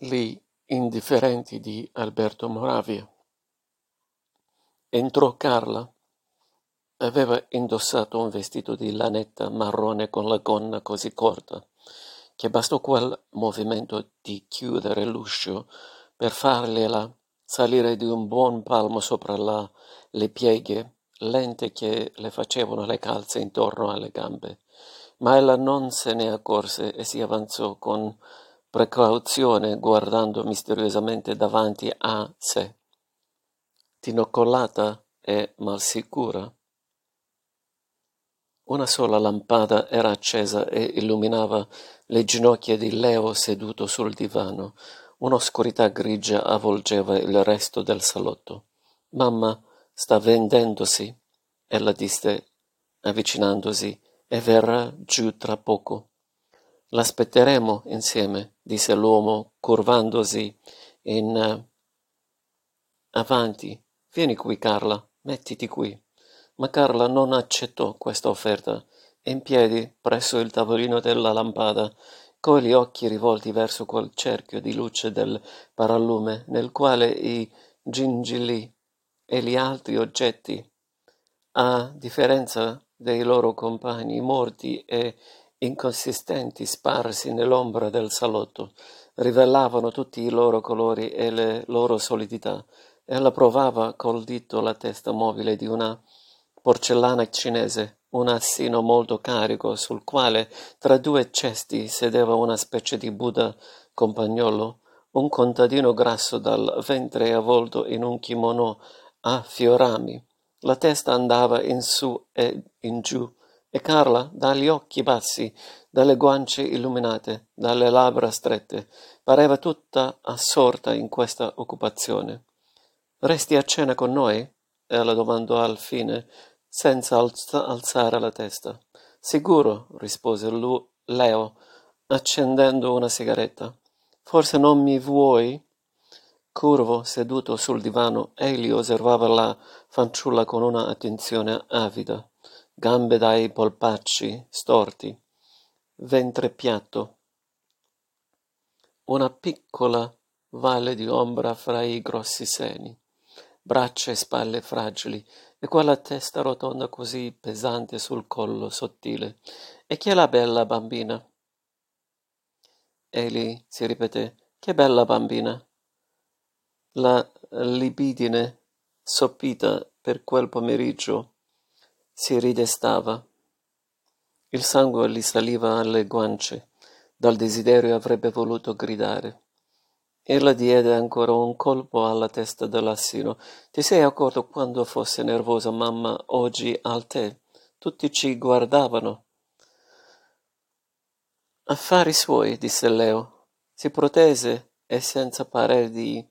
Gli indifferenti di Alberto Moravia. Entrò Carla. Aveva indossato un vestito di lanetta marrone con la gonna così corta che bastò quel movimento di chiudere l'uscio per fargliela salire di un buon palmo sopra la, le pieghe lente che le facevano le calze intorno alle gambe. Ma ella non se ne accorse e si avanzò con precauzione guardando misteriosamente davanti a sé. Tinoccolata e malsicura. Una sola lampada era accesa e illuminava le ginocchia di Leo seduto sul divano. Un'oscurità grigia avvolgeva il resto del salotto. Mamma sta vendendosi, ella disse avvicinandosi, e verrà giù tra poco. L'aspetteremo insieme, disse l'uomo, curvandosi in uh, avanti. Vieni qui, Carla, mettiti qui. Ma Carla non accettò questa offerta. In piedi, presso il tavolino della lampada, con gli occhi rivolti verso quel cerchio di luce del paralume nel quale i gingilli e gli altri oggetti, a differenza dei loro compagni morti e inconsistenti sparsi nell'ombra del salotto, rivelavano tutti i loro colori e le loro solidità. Ella provava col dito la testa mobile di una porcellana cinese, un assino molto carico sul quale tra due cesti sedeva una specie di Buddha compagnolo, un contadino grasso dal ventre avvolto in un kimono a fiorami. La testa andava in su e in giù, e Carla, dagli occhi bassi, dalle guance illuminate, dalle labbra strette, pareva tutta assorta in questa occupazione. Resti a cena con noi? Ella domandò al fine, senza alza- alzare la testa. Sicuro, rispose lui, Leo, accendendo una sigaretta. Forse non mi vuoi? Curvo, seduto sul divano, egli osservava la fanciulla con una attenzione avida gambe dai polpacci storti, ventre piatto, una piccola valle di ombra fra i grossi seni, braccia e spalle fragili, e quella testa rotonda così pesante sul collo sottile. E chi è la bella bambina? Egli si ripeté, che bella bambina. La libidine soppita per quel pomeriggio si ridestava. Il sangue gli saliva alle guance. Dal desiderio avrebbe voluto gridare. Ella diede ancora un colpo alla testa dell'assino. Ti sei accorto quando fosse nervosa mamma oggi al tè? Tutti ci guardavano. Affari suoi, disse Leo. Si protese e senza parere di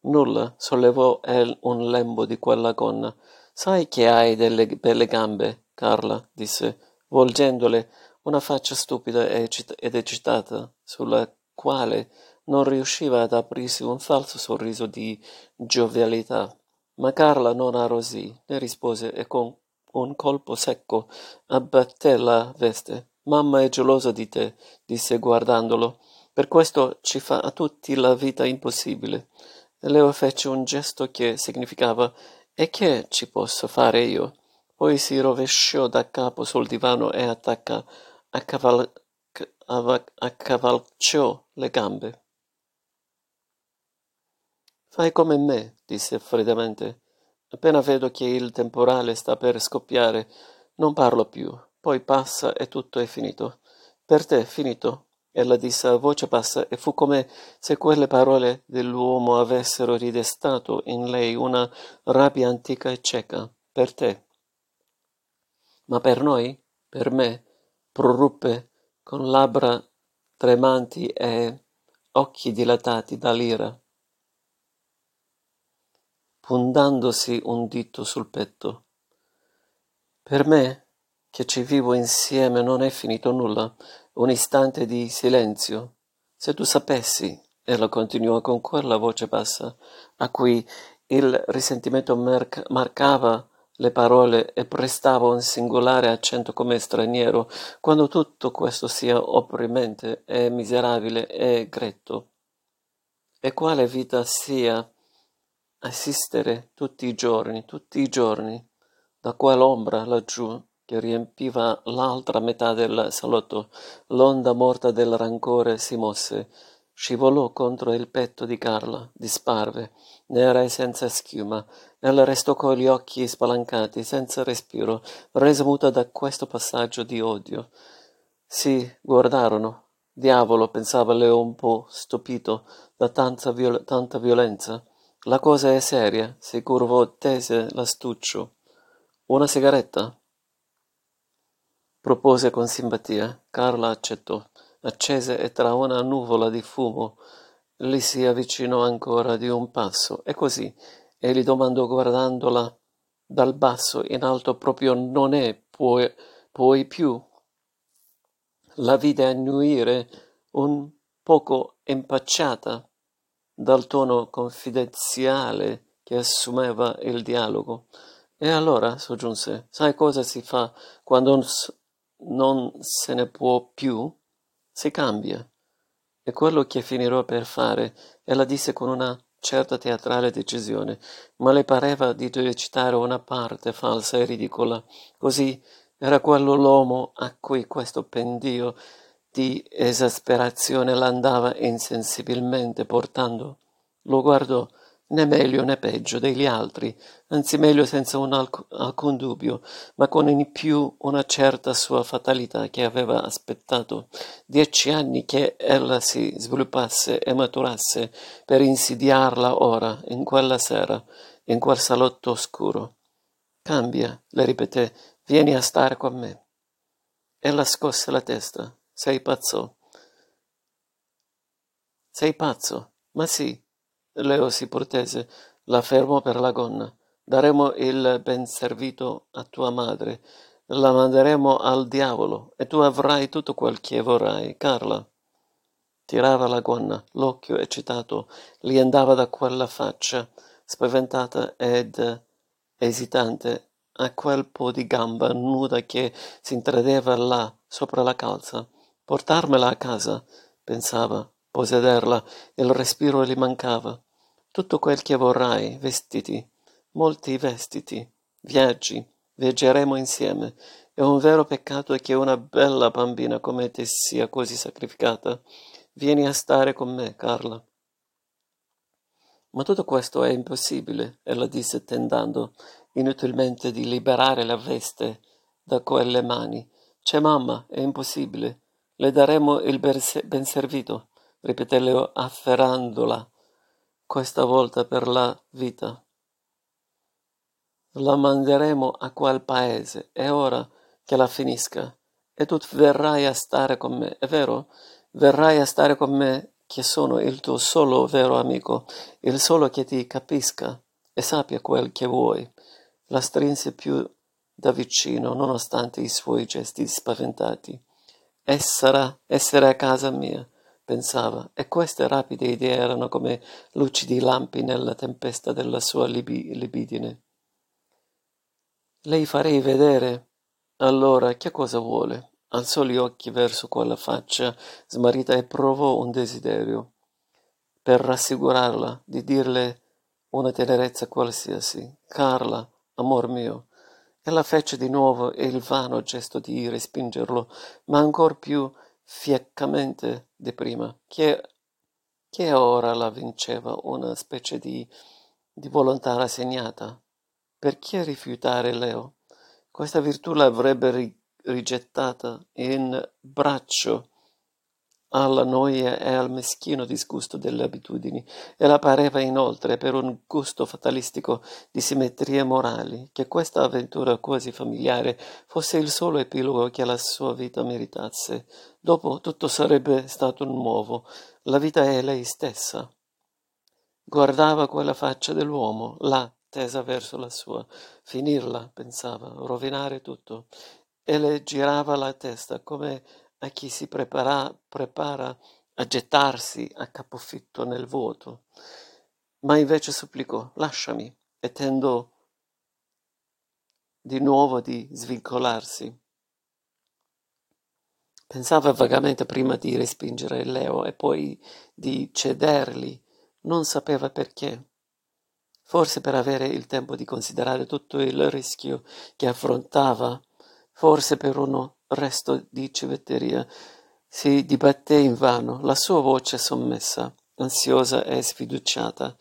nulla sollevò un lembo di quella gonna. Sai che hai delle belle gambe, Carla, disse, volgendole una faccia stupida ed eccitata, sulla quale non riusciva ad aprirsi un falso sorriso di giovialità. Ma Carla non arrosì, ne rispose e con un colpo secco abbatté la veste. Mamma è gelosa di te, disse guardandolo. Per questo ci fa a tutti la vita impossibile. Leo fece un gesto che significava e che ci posso fare io? Poi si rovesciò da capo sul divano e attacca a, caval- accavalciò le gambe. Fai come me, disse freddamente. Appena vedo che il temporale sta per scoppiare, non parlo più. Poi passa e tutto è finito. Per te, finito. Ella disse a voce bassa e fu come se quelle parole dell'uomo avessero ridestato in lei una rabbia antica e cieca. Per te. Ma per noi? Per me? proruppe con labbra tremanti e occhi dilatati dall'ira, puntandosi un dito sul petto. Per me, che ci vivo insieme, non è finito nulla un istante di silenzio. Se tu sapessi, ella continuò con quella voce bassa, a cui il risentimento marc- marcava le parole e prestava un singolare accento come straniero, quando tutto questo sia opprimente e miserabile e gretto. e quale vita sia assistere tutti i giorni, tutti i giorni, da quell'ombra laggiù che riempiva l'altra metà del salotto, l'onda morta del rancore si mosse, scivolò contro il petto di Carla, disparve, nera e senza schiuma. Ella restò con gli occhi spalancati, senza respiro, resa muta da questo passaggio di odio. Si guardarono. Diavolo, pensava Leo un po' stupito da tanta, viol- tanta violenza. La cosa è seria, si curvò tese l'astuccio. Una sigaretta? Propose con simpatia. Carla accettò. Accese e tra una nuvola di fumo gli si avvicinò ancora di un passo. E così, e gli domandò guardandola dal basso in alto proprio non è puoi, puoi più? La vide annuire un poco impacciata dal tono confidenziale che assumeva il dialogo. E allora, soggiunse, sai cosa si fa quando non se ne può più? Si cambia. E quello che finirò per fare, ella disse con una certa teatrale decisione, ma le pareva di recitare una parte falsa e ridicola. Così era quello l'uomo a cui questo pendio di esasperazione l'andava insensibilmente portando. Lo guardò, né meglio né peggio degli altri, anzi meglio senza alc- alcun dubbio, ma con in più una certa sua fatalità che aveva aspettato dieci anni che ella si sviluppasse e maturasse per insidiarla ora, in quella sera, in quel salotto oscuro. Cambia, le ripeté, vieni a stare con me. Ella scosse la testa. Sei pazzo? Sei pazzo? Ma sì. Leo si protese, la fermò per la gonna. Daremo il ben servito a tua madre, la manderemo al diavolo e tu avrai tutto quel che vorrai. Carla tirava la gonna, l'occhio eccitato gli andava da quella faccia spaventata ed esitante a quel po' di gamba nuda che si intradeva là sopra la calza. Portarmela a casa, pensava, possederla, il respiro gli mancava. Tutto quel che vorrai, vestiti, molti vestiti, viaggi, viaggeremo insieme. È un vero peccato che una bella bambina come te sia così sacrificata. Vieni a stare con me, Carla. Ma tutto questo è impossibile, ella disse tentando inutilmente di liberare la veste da quelle mani. C'è mamma, è impossibile. Le daremo il ben servito, ripeté Leo afferrandola, questa volta per la vita. La manderemo a quel paese, è ora che la finisca. E tu verrai a stare con me, è vero? Verrai a stare con me, che sono il tuo solo vero amico, il solo che ti capisca e sappia quel che vuoi. La strinse più da vicino, nonostante i suoi gesti spaventati. Essere, essere a casa mia, pensava, e queste rapide idee erano come lucidi lampi nella tempesta della sua libi- libidine. Lei farei vedere allora che cosa vuole. Alzò gli occhi verso quella faccia smarrita e provò un desiderio per rassicurarla, di dirle una tenerezza qualsiasi. Carla, amor mio, Ella fece di nuovo il vano gesto di respingerlo, ma ancor più fieccamente di prima, che, che ora la vinceva una specie di, di volontà rassegnata. Perché rifiutare Leo? Questa virtù l'avrebbe ri- rigettata in braccio alla noia e al meschino disgusto delle abitudini, e la pareva inoltre, per un gusto fatalistico di simmetrie morali, che questa avventura quasi familiare fosse il solo epilogo che la sua vita meritasse. Dopo tutto sarebbe stato nuovo, la vita è lei stessa. Guardava quella faccia dell'uomo, là, tesa verso la sua, finirla, pensava, rovinare tutto, e le girava la testa come a chi si prepara, prepara a gettarsi a capofitto nel vuoto, ma invece supplicò lasciami e tendò di nuovo di svincolarsi. Pensava vagamente prima di respingere Leo e poi di cedergli Non sapeva perché. Forse per avere il tempo di considerare tutto il rischio che affrontava, forse per uno resto di civetteria. Si dibatté invano, la sua voce sommessa, ansiosa e sfiduciata,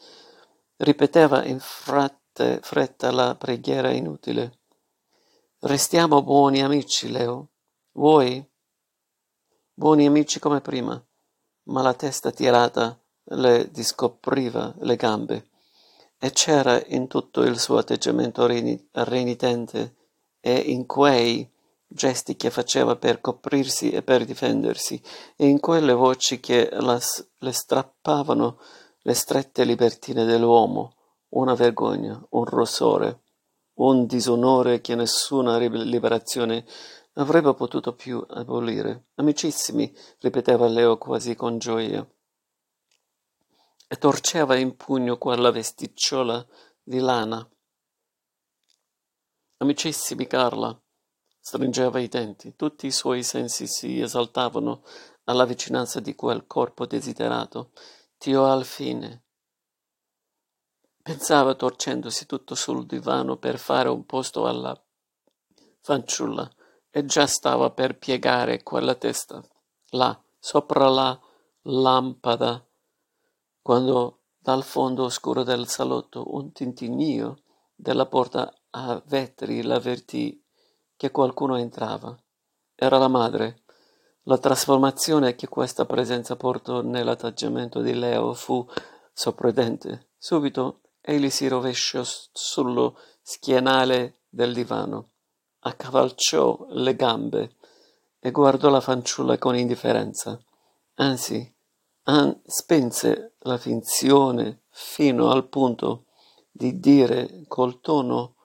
ripeteva in frate, fretta la preghiera inutile. Restiamo buoni amici, Leo. Vuoi? Buoni amici come prima, ma la testa tirata le discopriva le gambe e c'era in tutto il suo atteggiamento renitente e in quei gesti che faceva per coprirsi e per difendersi, e in quelle voci che la, le strappavano le strette libertine dell'uomo, una vergogna, un rossore, un disonore che nessuna liberazione avrebbe potuto più abolire. Amicissimi, ripeteva Leo quasi con gioia, e torceva in pugno quella vesticciola di lana. Amicissimi, Carla, stringeva i denti, tutti i suoi sensi si esaltavano alla vicinanza di quel corpo desiderato. Ti ho al fine. Pensava torcendosi tutto sul divano per fare un posto alla fanciulla e già stava per piegare quella testa, là, sopra la lampada, quando dal fondo oscuro del salotto un tintinnio della porta a vetri l'avvertì che qualcuno entrava. Era la madre. La trasformazione che questa presenza portò nell'atteggiamento di Leo fu sorprendente. Subito egli si rovesciò sullo schienale del divano, accavalciò le gambe e guardò la fanciulla con indifferenza. Anzi, an- spense la finzione fino al punto di dire col tono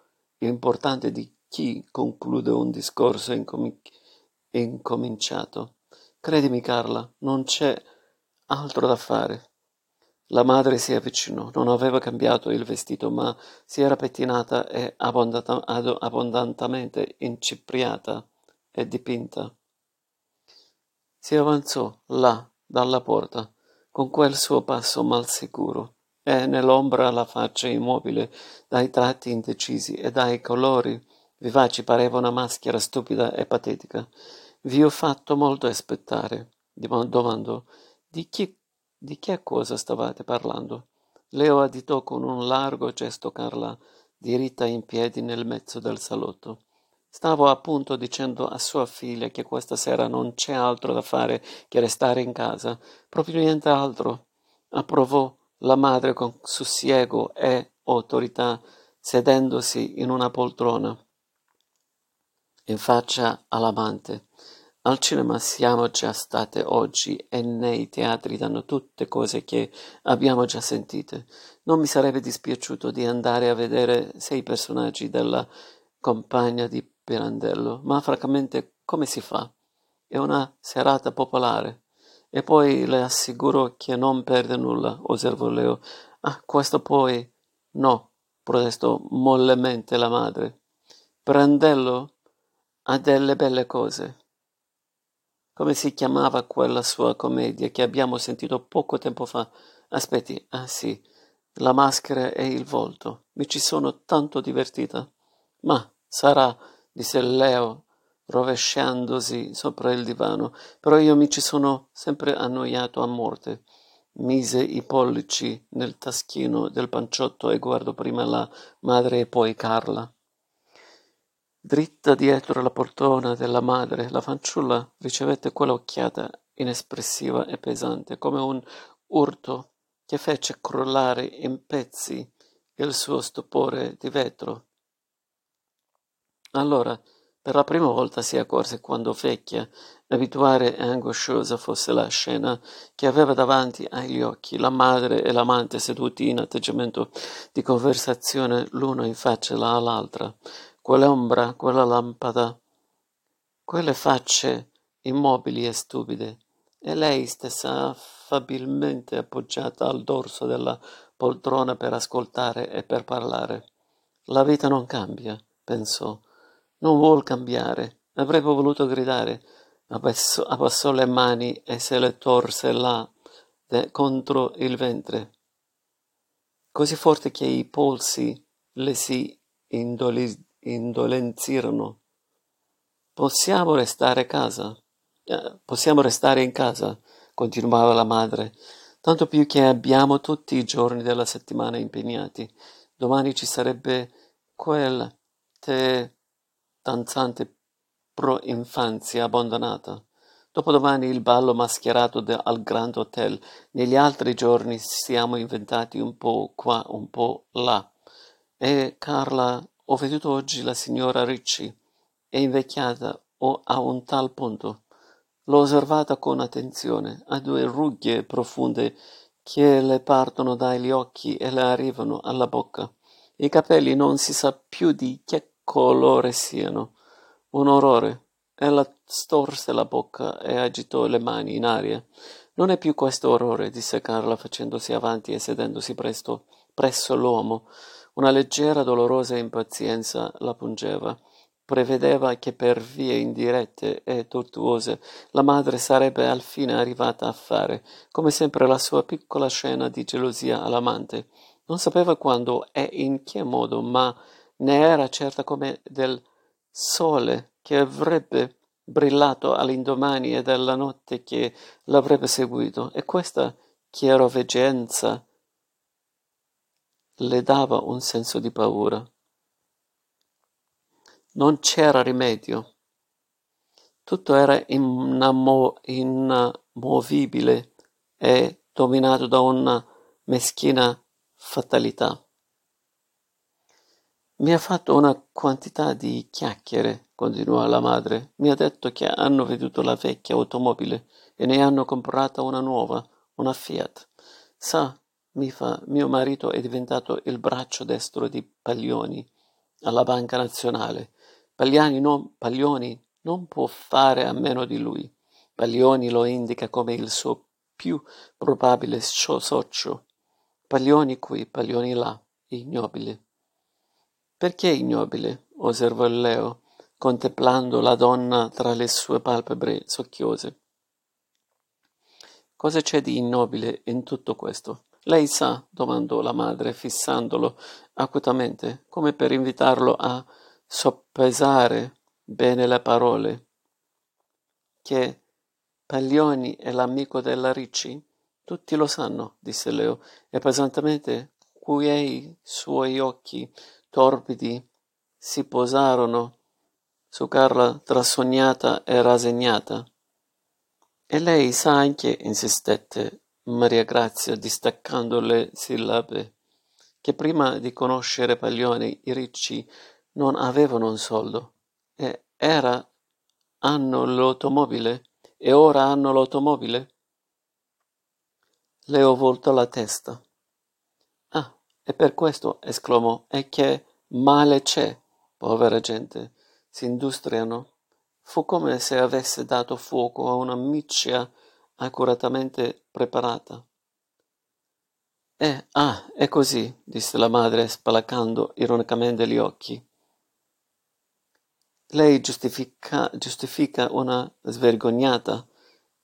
importante di chi conclude un discorso incomi- incominciato. Credimi, Carla, non c'è altro da fare. La madre si avvicinò, non aveva cambiato il vestito, ma si era pettinata e abbondantemente incipriata e dipinta. Si avanzò là dalla porta con quel suo passo mal sicuro e nell'ombra la faccia immobile dai tratti indecisi e dai colori vivaci pareva una maschera stupida e patetica. Vi ho fatto molto aspettare, domandò. Di di che cosa stavate parlando? Leo additò con un largo gesto Carla, diritta in piedi nel mezzo del salotto. Stavo appunto dicendo a sua figlia che questa sera non c'è altro da fare che restare in casa, proprio niente altro. Approvò la madre con sussiego e autorità, sedendosi in una poltrona in faccia all'amante. Al cinema siamo già state oggi e nei teatri danno tutte cose che abbiamo già sentite. Non mi sarebbe dispiaciuto di andare a vedere sei personaggi della compagna di Pirandello, ma francamente come si fa? È una serata popolare. E poi le assicuro che non perde nulla, osservò Leo. Ah, questo poi no, protestò mollemente la madre. Pirandello ha delle belle cose. Come si chiamava quella sua commedia che abbiamo sentito poco tempo fa? Aspetti, ah sì, la maschera e il volto. Mi ci sono tanto divertita. Ma sarà, disse Leo, rovesciandosi sopra il divano, però io mi ci sono sempre annoiato a morte. Mise i pollici nel taschino del panciotto e guardò prima la madre e poi Carla. Dritta dietro la poltrona della madre, la fanciulla ricevette quell'occhiata inespressiva e pesante, come un urto che fece crollare in pezzi il suo stupore di vetro. Allora, per la prima volta si accorse quando vecchia, abituare e angosciosa fosse la scena che aveva davanti agli occhi, la madre e l'amante seduti in atteggiamento di conversazione l'uno in faccia all'altra, quell'ombra, quella lampada, quelle facce immobili e stupide, e lei stessa affabilmente appoggiata al dorso della poltrona per ascoltare e per parlare. La vita non cambia, pensò, non vuol cambiare. Avrebbe voluto gridare, abbassò, abbassò le mani e se le torse là de, contro il ventre. così forte che i polsi le si indolenzirono. Possiamo restare a casa? Eh, possiamo restare in casa, continuava la madre, tanto più che abbiamo tutti i giorni della settimana impegnati. Domani ci sarebbe quel tè danzante pro infanzia abbandonata. Dopodomani il ballo mascherato de- al Grand Hotel. Negli altri giorni siamo inventati un po' qua, un po' là. E Carla, ho veduto oggi la signora Ricci. È invecchiata o a un tal punto. L'ho osservata con attenzione. Ha due rughe profonde che le partono dagli occhi e le arrivano alla bocca. I capelli non si sa più di che colore siano. Un orrore. Ella storse la bocca e agitò le mani in aria. Non è più questo orrore, disse Carla facendosi avanti e sedendosi presto presso l'uomo. Una leggera, dolorosa impazienza la pungeva. Prevedeva che per vie indirette e tortuose la madre sarebbe al fine arrivata a fare, come sempre, la sua piccola scena di gelosia all'amante. Non sapeva quando e in che modo, ma ne era certa come del sole che avrebbe brillato all'indomani e della notte che l'avrebbe seguito, e questa chiaroveggenza le dava un senso di paura. Non c'era rimedio. Tutto era inamo- inamovibile e dominato da una meschina fatalità. Mi ha fatto una quantità di chiacchiere, continuò la madre. Mi ha detto che hanno veduto la vecchia automobile e ne hanno comprata una nuova, una Fiat. Sa, mi fa, mio marito è diventato il braccio destro di Paglioni alla Banca Nazionale. Pagliani non, Paglioni non può fare a meno di lui. Paglioni lo indica come il suo più probabile socio. Paglioni qui, Paglioni là, ignobile. Perché ignobile? osservò Leo, contemplando la donna tra le sue palpebre socchiose. Cosa c'è di ignobile in tutto questo? Lei sa, domandò la madre, fissandolo acutamente, come per invitarlo a soppesare bene le parole, che Paglioni è l'amico della Ricci? Tutti lo sanno, disse Leo, e pesantemente quei suoi occhi torbidi si posarono su Carla trasognata e rassegnata. E lei sa anche, insistette Maria Grazia, distaccando le sillabe, che prima di conoscere Paglioni i ricci non avevano un soldo, e era hanno l'automobile, e ora hanno l'automobile? Leo voltò la testa. E per questo, esclamò, e che male c'è, povera gente, si industriano. Fu come se avesse dato fuoco a una miccia accuratamente preparata. Eh, ah, è così, disse la madre, spalancando ironicamente gli occhi. Lei giustifica, giustifica una svergognata,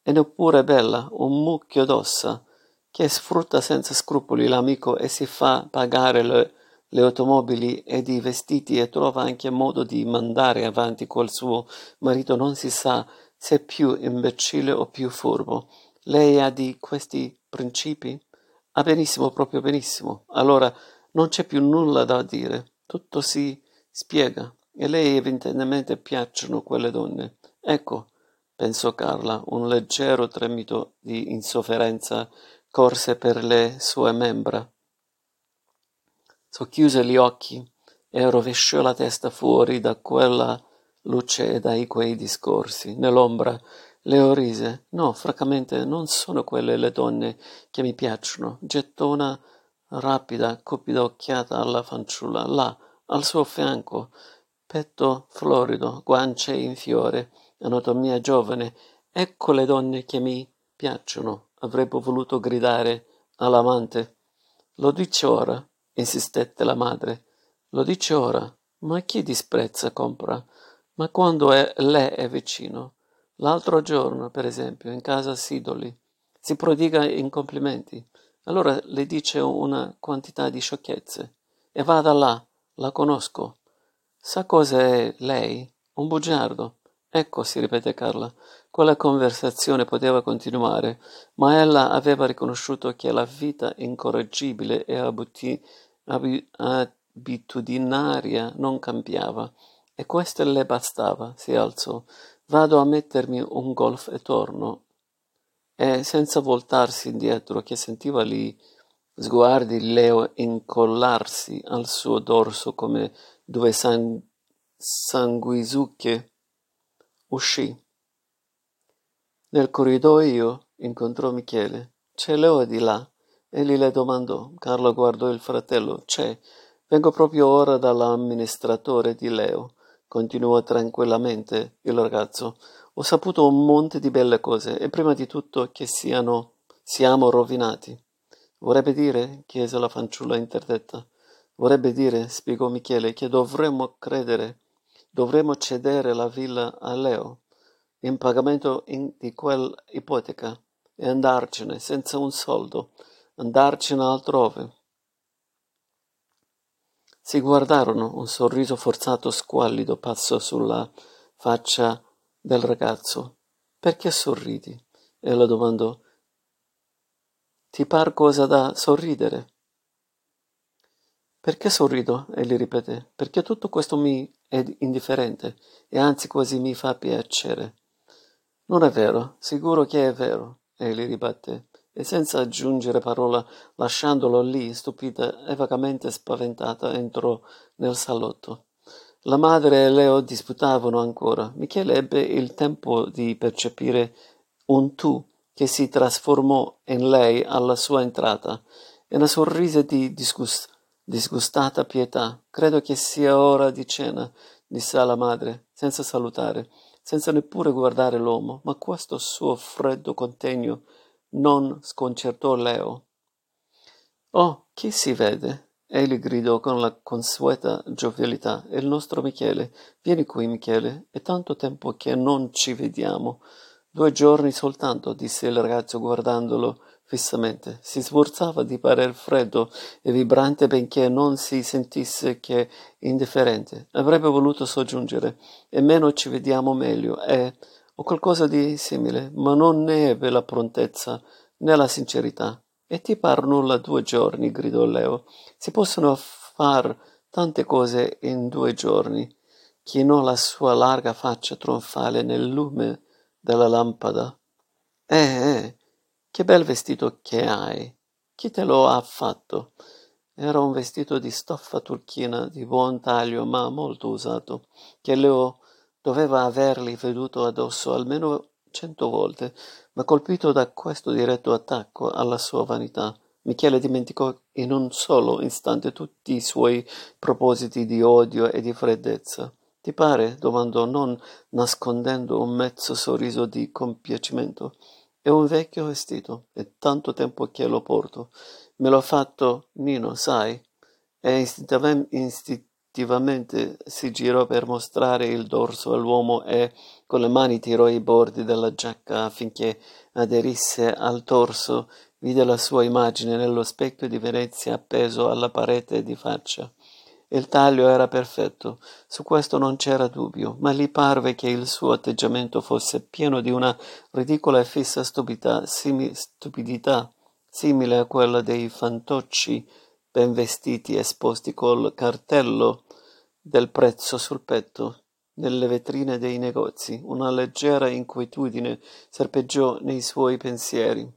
e neppure bella, un mucchio d'ossa, che sfrutta senza scrupoli l'amico e si fa pagare le, automobili ed i vestiti e trova anche modo di mandare avanti col suo marito non si sa se più imbecille o più furbo. Lei ha di questi principi? Ha benissimo, proprio benissimo. Allora non c'è più nulla da dire. Tutto si spiega. E lei evidentemente piacciono quelle donne. Ecco, pensò Carla, un leggero tremito di insofferenza corse per le sue membra. Socchiuse gli occhi e rovesciò la testa fuori da quella luce e da quei discorsi. Nell'ombra Leo rise. No, francamente non sono quelle le donne che mi piacciono. Gettò una rapida, cupida occhiata alla fanciulla, là, al suo fianco, petto florido, guance in fiore, anatomia giovane. Ecco le donne che mi piacciono avrebbe voluto gridare all'amante. Lo dice ora, insistette la madre. Lo dice ora. Ma chi disprezza compra? Ma quando è, lei è vicino? L'altro giorno, per esempio, in casa Sidoli, si prodiga in complimenti. Allora le dice una quantità di sciocchezze. E vada là, la conosco. Sa cosa è lei? Un bugiardo. Ecco, si ripete Carla. Quella conversazione poteva continuare, ma ella aveva riconosciuto che la vita incorreggibile e abuti, ab, abitudinaria non cambiava, e questo le bastava. Si alzò. Vado a mettermi un golf e torno. E senza voltarsi indietro, che sentiva lì sguardi Leo incollarsi al suo dorso come due sang- sanguisucche, uscì. Nel corridoio incontrò Michele. C'è Leo di là. Egli le domandò. Carlo guardò il fratello. C'è. Vengo proprio ora dall'amministratore di Leo. Continuò tranquillamente il ragazzo. Ho saputo un monte di belle cose e prima di tutto che siano, siamo rovinati. Vorrebbe dire, chiese la fanciulla interdetta. Vorrebbe dire, spiegò Michele, che dovremmo credere, dovremmo cedere la villa a Leo in pagamento in, di quell'ipoteca e andarcene senza un soldo, andarcene altrove. Si guardarono, un sorriso forzato squallido passò sulla faccia del ragazzo. Perché sorridi? Ella domandò. Ti par cosa da sorridere? Perché sorrido? Egli ripeté. Perché tutto questo mi è indifferente e anzi quasi mi fa piacere. Non è vero, sicuro che è vero, egli ribatté, e senza aggiungere parola, lasciandolo lì, stupita e vagamente spaventata, entrò nel salotto. La madre e Leo disputavano ancora. Michele ebbe il tempo di percepire un tu che si trasformò in lei alla sua entrata, e una sorrise di disgust- disgustata pietà. Credo che sia ora di cena, disse alla madre, senza salutare senza neppure guardare l'uomo, ma questo suo freddo contegno non sconcertò Leo. Oh, chi si vede? Egli gridò con la consueta giovialità. È il nostro Michele. Vieni qui, Michele. È tanto tempo che non ci vediamo. Due giorni soltanto, disse il ragazzo guardandolo fissamente. Si sforzava di parer freddo e vibrante benché non si sentisse che indifferente. Avrebbe voluto soggiungere e meno ci vediamo meglio e o qualcosa di simile, ma non ne ebbe la prontezza né la sincerità. E ti par nulla due giorni, gridò Leo. Si possono far tante cose in due giorni. Chinò la sua larga faccia trionfale nel lume della lampada. Eh, eh, che bel vestito che hai! Chi te lo ha fatto? Era un vestito di stoffa turchina di buon taglio ma molto usato, che Leo doveva averli veduto addosso almeno cento volte, ma colpito da questo diretto attacco alla sua vanità, Michele dimenticò in un solo istante tutti i suoi propositi di odio e di freddezza. Ti pare? domandò, non nascondendo un mezzo sorriso di compiacimento. È un vecchio vestito, è tanto tempo che lo porto. Me l'ha fatto Nino, sai? E istintivamente si girò per mostrare il dorso all'uomo e con le mani tirò i bordi della giacca affinché aderisse al torso. Vide la sua immagine nello specchio di Venezia appeso alla parete di faccia. Il taglio era perfetto, su questo non c'era dubbio, ma gli parve che il suo atteggiamento fosse pieno di una ridicola e fissa stupidità, simi, stupidità simile a quella dei fantocci ben vestiti esposti col cartello del prezzo sul petto nelle vetrine dei negozi. Una leggera inquietudine serpeggiò nei suoi pensieri.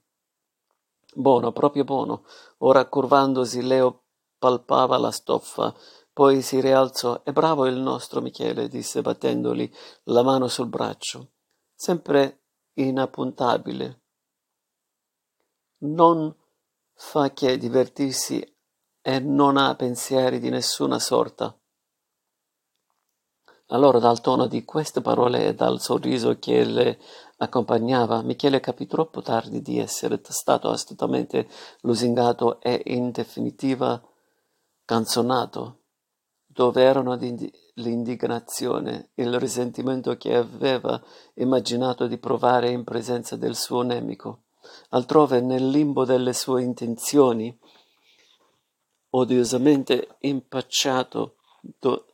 Buono, proprio buono. Ora curvandosi Leo palpava la stoffa poi si rialzò. È bravo il nostro Michele, disse battendogli la mano sul braccio. Sempre inappuntabile. Non fa che divertirsi e non ha pensieri di nessuna sorta. Allora dal tono di queste parole e dal sorriso che le accompagnava, Michele capì troppo tardi di essere stato astutamente lusingato e in definitiva canzonato dove erano l'indignazione, il risentimento che aveva immaginato di provare in presenza del suo nemico. altrove nel limbo delle sue intenzioni, odiosamente impacciato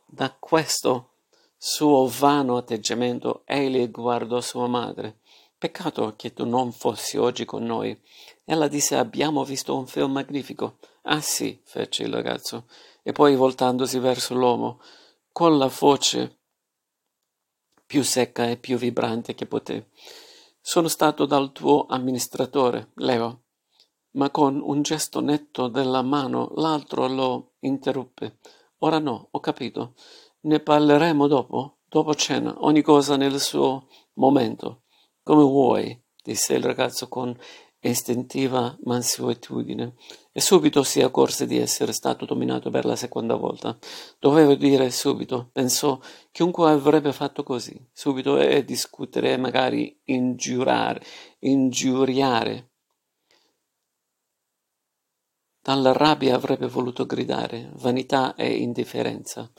da questo suo vano atteggiamento, egli guardò sua madre. Peccato che tu non fossi oggi con noi. Ella disse abbiamo visto un film magnifico. Ah sì, fece il ragazzo, e poi voltandosi verso l'uomo, con la voce più secca e più vibrante che poté. Sono stato dal tuo amministratore, Leo. Ma con un gesto netto della mano l'altro lo interruppe. Ora no, ho capito. Ne parleremo dopo, dopo cena, ogni cosa nel suo momento. Come vuoi, disse il ragazzo con istintiva mansuetudine, e subito si accorse di essere stato dominato per la seconda volta. Dovevo dire subito, pensò, chiunque avrebbe fatto così, subito e discutere magari ingiurare, ingiuriare. Dalla rabbia avrebbe voluto gridare, vanità e indifferenza.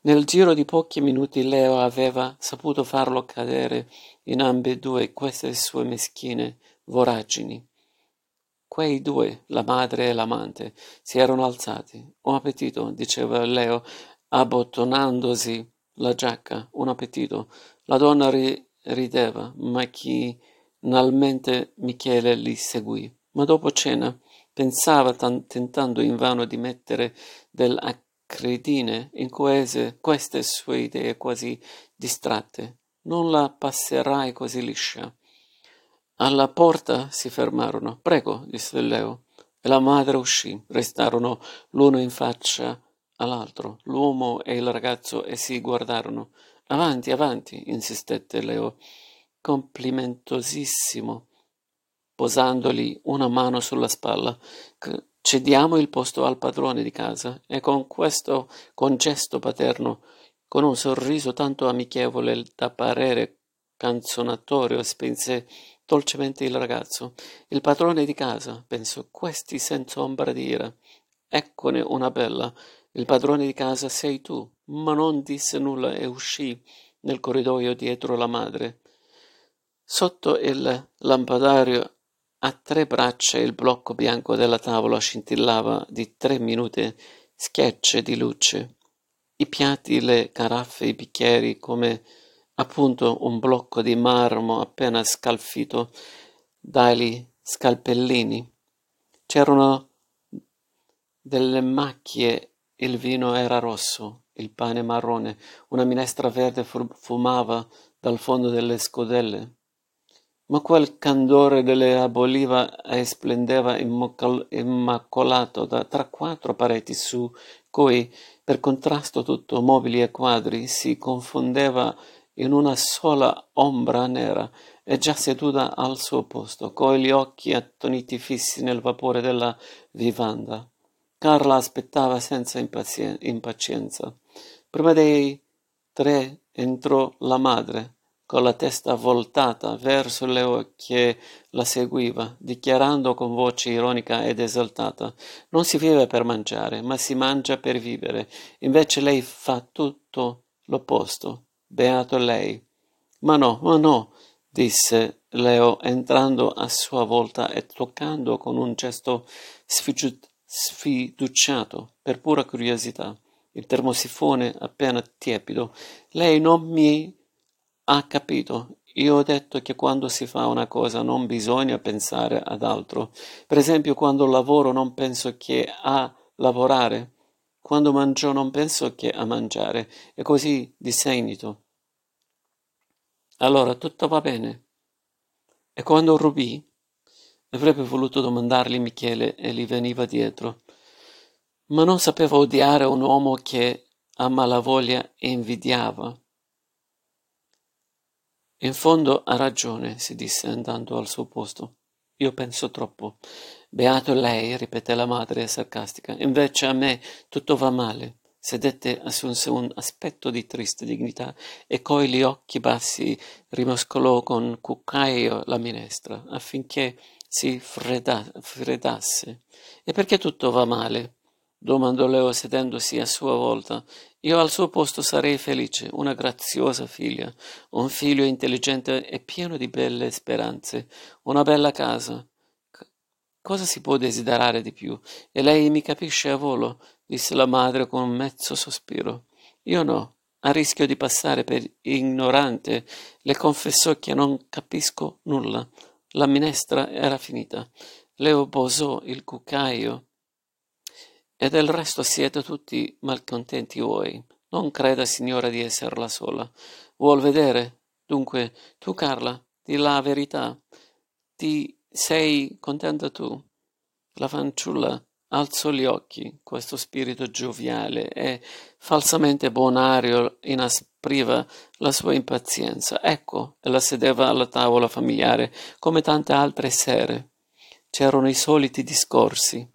Nel giro di pochi minuti Leo aveva saputo farlo cadere in ambedue queste sue meschine voragini. Quei due, la madre e l'amante, si erano alzati. Un appetito, diceva Leo, abbottonandosi la giacca, un appetito. La donna ri- rideva, macchinalmente Michele li seguì. Ma dopo cena pensava, t- tentando invano di mettere dell'acredine in queste, queste sue idee quasi distratte. Non la passerai così liscia. Alla porta si fermarono. Prego, disse Leo. E la madre uscì. Restarono l'uno in faccia all'altro, l'uomo e il ragazzo, e si guardarono. Avanti, avanti, insistette Leo, complimentosissimo, posandogli una mano sulla spalla. Cediamo il posto al padrone di casa e con questo con gesto paterno, con un sorriso tanto amichevole da parere canzonatorio, spinse dolcemente il ragazzo. Il padrone di casa, pensò, questi senza ombra di ira. Eccone una bella. Il padrone di casa sei tu. Ma non disse nulla e uscì nel corridoio dietro la madre. Sotto il lampadario a tre braccia il blocco bianco della tavola scintillava di tre minute schiacce di luce. I piatti, le caraffe, i bicchieri come appunto un blocco di marmo appena scalfito dagli scalpellini. C'erano delle macchie, il vino era rosso, il pane marrone, una minestra verde fumava dal fondo delle scodelle. Ma quel candore delle aboliva e splendeva immacolato da tra quattro pareti su cui, per contrasto tutto mobili e quadri, si confondeva in una sola ombra nera e già seduta al suo posto, con gli occhi attoniti fissi nel vapore della vivanda. Carla aspettava senza impazien- impazienza. Prima dei tre entrò la madre, con la testa voltata verso Leo che la seguiva, dichiarando con voce ironica ed esaltata Non si vive per mangiare, ma si mangia per vivere. Invece lei fa tutto l'opposto. Beato lei. Ma no, ma no, disse Leo entrando a sua volta e toccando con un gesto sfiduciato, per pura curiosità, il termosifone appena tiepido. Lei non mi ha capito. Io ho detto che quando si fa una cosa non bisogna pensare ad altro. Per esempio, quando lavoro non penso che a lavorare. Quando mangio non penso che a mangiare, e così di seguito. Allora tutto va bene. E quando Rubì avrebbe voluto domandargli Michele e gli veniva dietro, ma non sapeva odiare un uomo che a malavoglia invidiava. In fondo ha ragione, si disse andando al suo posto. Io penso troppo. Beato lei, ripeté la madre sarcastica. Invece a me tutto va male. Sedette, assunse un aspetto di triste dignità e coi gli occhi bassi rimoscolò con cuccaio la minestra affinché si fredda, freddasse. E perché tutto va male? domandò Leo sedendosi a sua volta. Io al suo posto sarei felice, una graziosa figlia, un figlio intelligente e pieno di belle speranze, una bella casa. Cosa si può desiderare di più? E lei mi capisce a volo, disse la madre con un mezzo sospiro. Io no, a rischio di passare per ignorante, le confessò che non capisco nulla. La minestra era finita. Leo posò il cuccaio e del resto siete tutti malcontenti voi. Non creda, signora, di esserla sola. Vuol vedere? Dunque, tu, Carla, di la verità. Ti sei contenta tu? La fanciulla alzò gli occhi. Questo spirito gioviale e falsamente bonario inaspriva la sua impazienza. Ecco, la sedeva alla tavola familiare, come tante altre sere. C'erano i soliti discorsi,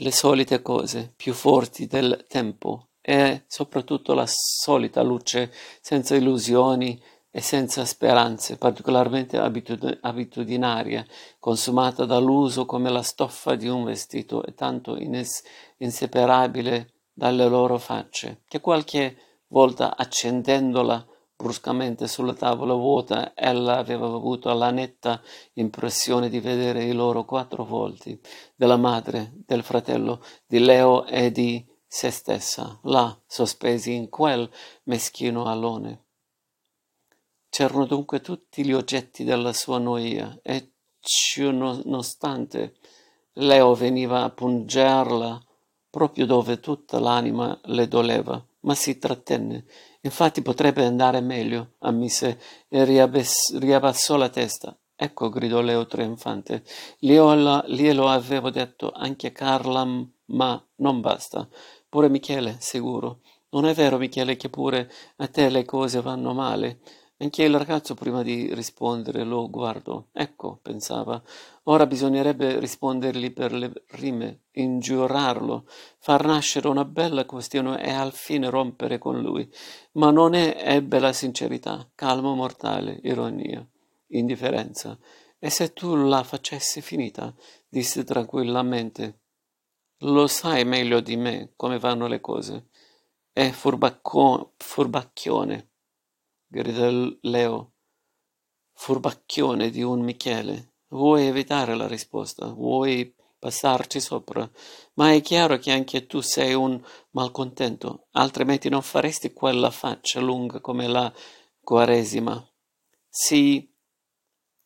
le solite cose più forti del tempo e soprattutto la solita luce senza illusioni e senza speranze, particolarmente abitud- abitudinaria, consumata dall'uso come la stoffa di un vestito e tanto ines- inseparabile dalle loro facce, che qualche volta accendendola bruscamente sulla tavola vuota ella aveva avuto la netta impressione di vedere i loro quattro volti, della madre, del fratello, di Leo e di se stessa, là, sospesi in quel meschino alone. C'erano dunque tutti gli oggetti della sua noia, e ciononostante Leo veniva a pungerla proprio dove tutta l'anima le doleva, ma si trattenne. Infatti potrebbe andare meglio, ammise e riabbassò la testa. Ecco, gridò Leo trionfante, glielo avevo detto anche a Carla, ma non basta. Pure Michele, sicuro. Non è vero, Michele, che pure a te le cose vanno male? Anche il ragazzo prima di rispondere lo guardò. Ecco, pensava, ora bisognerebbe rispondergli per le rime, ingiurarlo, far nascere una bella questione e al fine rompere con lui. Ma non è ebbe la sincerità, calmo mortale, ironia, indifferenza. E se tu la facessi finita? disse tranquillamente. Lo sai meglio di me come vanno le cose. È furbacco- furbacchione gridò Leo, furbacchione di un Michele. Vuoi evitare la risposta? Vuoi passarci sopra? Ma è chiaro che anche tu sei un malcontento, altrimenti non faresti quella faccia lunga come la Quaresima. Si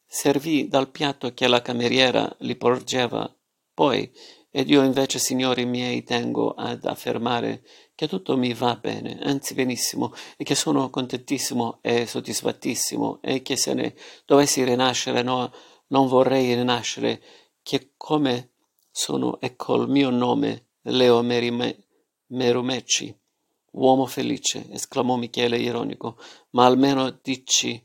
servì dal piatto che la cameriera gli porgeva, poi ed io invece, signori miei, tengo ad affermare che tutto mi va bene, anzi benissimo, e che sono contentissimo e soddisfattissimo, e che se ne dovessi rinascere, no, non vorrei rinascere, che come sono e col mio nome, Leo Merime, Merumecci, uomo felice, esclamò Michele ironico, ma almeno dici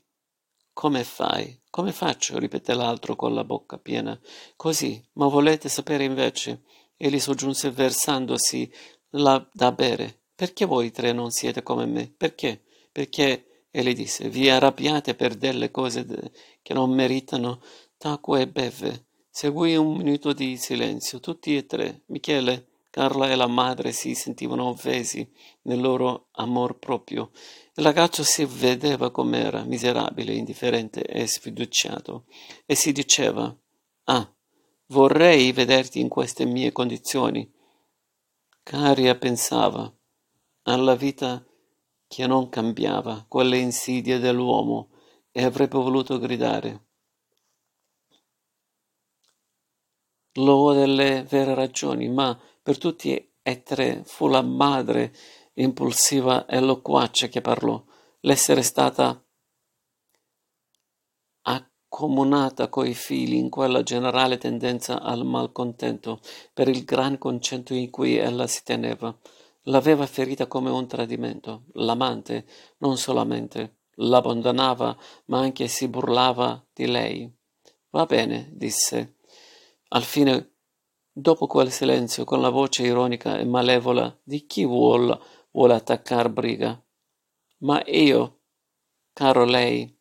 come fai? Come faccio? ripeté l'altro con la bocca piena. Così, ma volete sapere invece? Egli soggiunse versandosi la da bere. Perché voi tre non siete come me? Perché? Perché, egli disse, vi arrabbiate per delle cose de- che non meritano tacque e beve. Seguì un minuto di silenzio, tutti e tre. Michele, Carla e la madre si sentivano offesi nel loro amor proprio. Il ragazzo si vedeva com'era, miserabile, indifferente e sfiduciato, e si diceva Ah, vorrei vederti in queste mie condizioni. Caria pensava alla vita che non cambiava, quelle insidie dell'uomo, e avrebbe voluto gridare. L'ho delle vere ragioni, ma per tutti e tre fu la madre impulsiva e loquace che parlò. L'essere stata accomunata coi fili in quella generale tendenza al malcontento per il gran concetto in cui ella si teneva. L'aveva ferita come un tradimento. L'amante non solamente l'abbandonava, ma anche si burlava di lei. Va bene, disse. Al fine Dopo quel silenzio, con la voce ironica e malevola di chi vuol, vuole attaccar briga. Ma io, caro lei,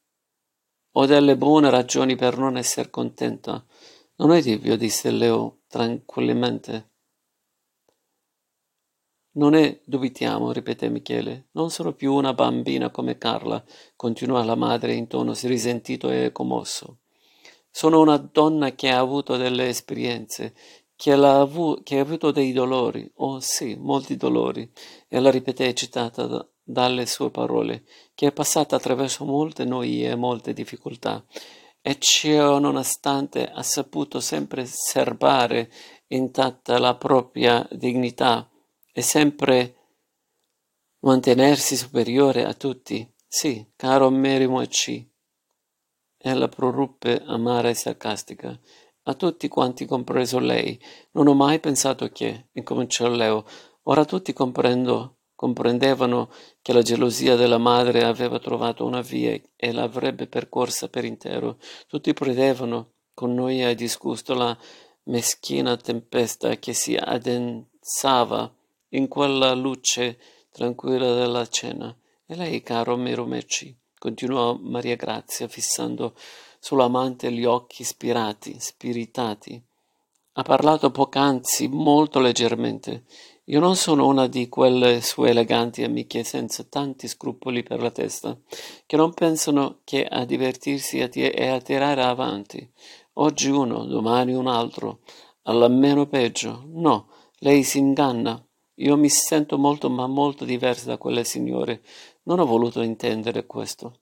ho delle buone ragioni per non esser contenta. Non è dubbio, disse Leo tranquillamente. Non ne dubitiamo, ripeté Michele. Non sono più una bambina come Carla, continuò la madre in tono risentito e commosso. Sono una donna che ha avuto delle esperienze, che, ha avuto dei dolori, oh sì, molti dolori, e la ripeté eccitata da- dalle sue parole, che è passata attraverso molte noie e molte difficoltà, e ciò nonostante ha saputo sempre serbare intatta la propria dignità e sempre mantenersi superiore a tutti. Sì, caro Merimo C. Ella proruppe amara e sarcastica. A tutti quanti, compreso lei. Non ho mai pensato che, incominciò Leo, ora tutti comprendo, comprendevano che la gelosia della madre aveva trovato una via e l'avrebbe percorsa per intero. Tutti credevano, con noia e disgusto, la meschina tempesta che si addensava in quella luce tranquilla della cena. E lei, caro Miromeci, continuò Maria Grazia, fissando sull'amante gli occhi spirati, spiritati. Ha parlato poc'anzi molto leggermente. Io non sono una di quelle sue eleganti amiche senza tanti scrupoli per la testa, che non pensano che a divertirsi e a tirare avanti. Oggi uno, domani un altro, alla meno peggio. No, lei si inganna. Io mi sento molto ma molto diversa da quelle signore. Non ho voluto intendere questo.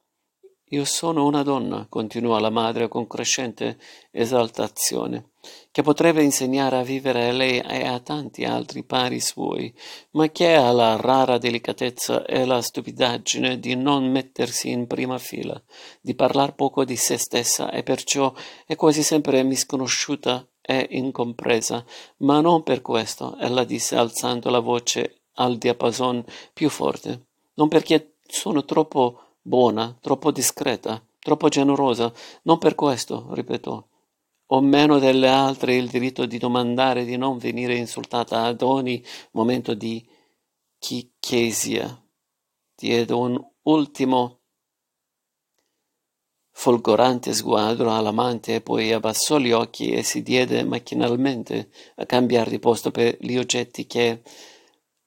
Io sono una donna, continuò la madre con crescente esaltazione, che potrebbe insegnare a vivere a lei e a tanti altri pari suoi, ma che ha la rara delicatezza e la stupidaggine di non mettersi in prima fila, di parlar poco di se stessa e perciò è quasi sempre misconosciuta è incompresa, ma non per questo, ella disse alzando la voce al diapason più forte, non perché sono troppo buona, troppo discreta, troppo generosa, non per questo, ripeto. Ho meno delle altre il diritto di domandare di non venire insultata ad ogni momento di chicchesia. Diede un ultimo folgorante sguardo all'amante e poi abbassò gli occhi e si diede macchinalmente a cambiare di posto per gli oggetti che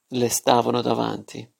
le stavano davanti.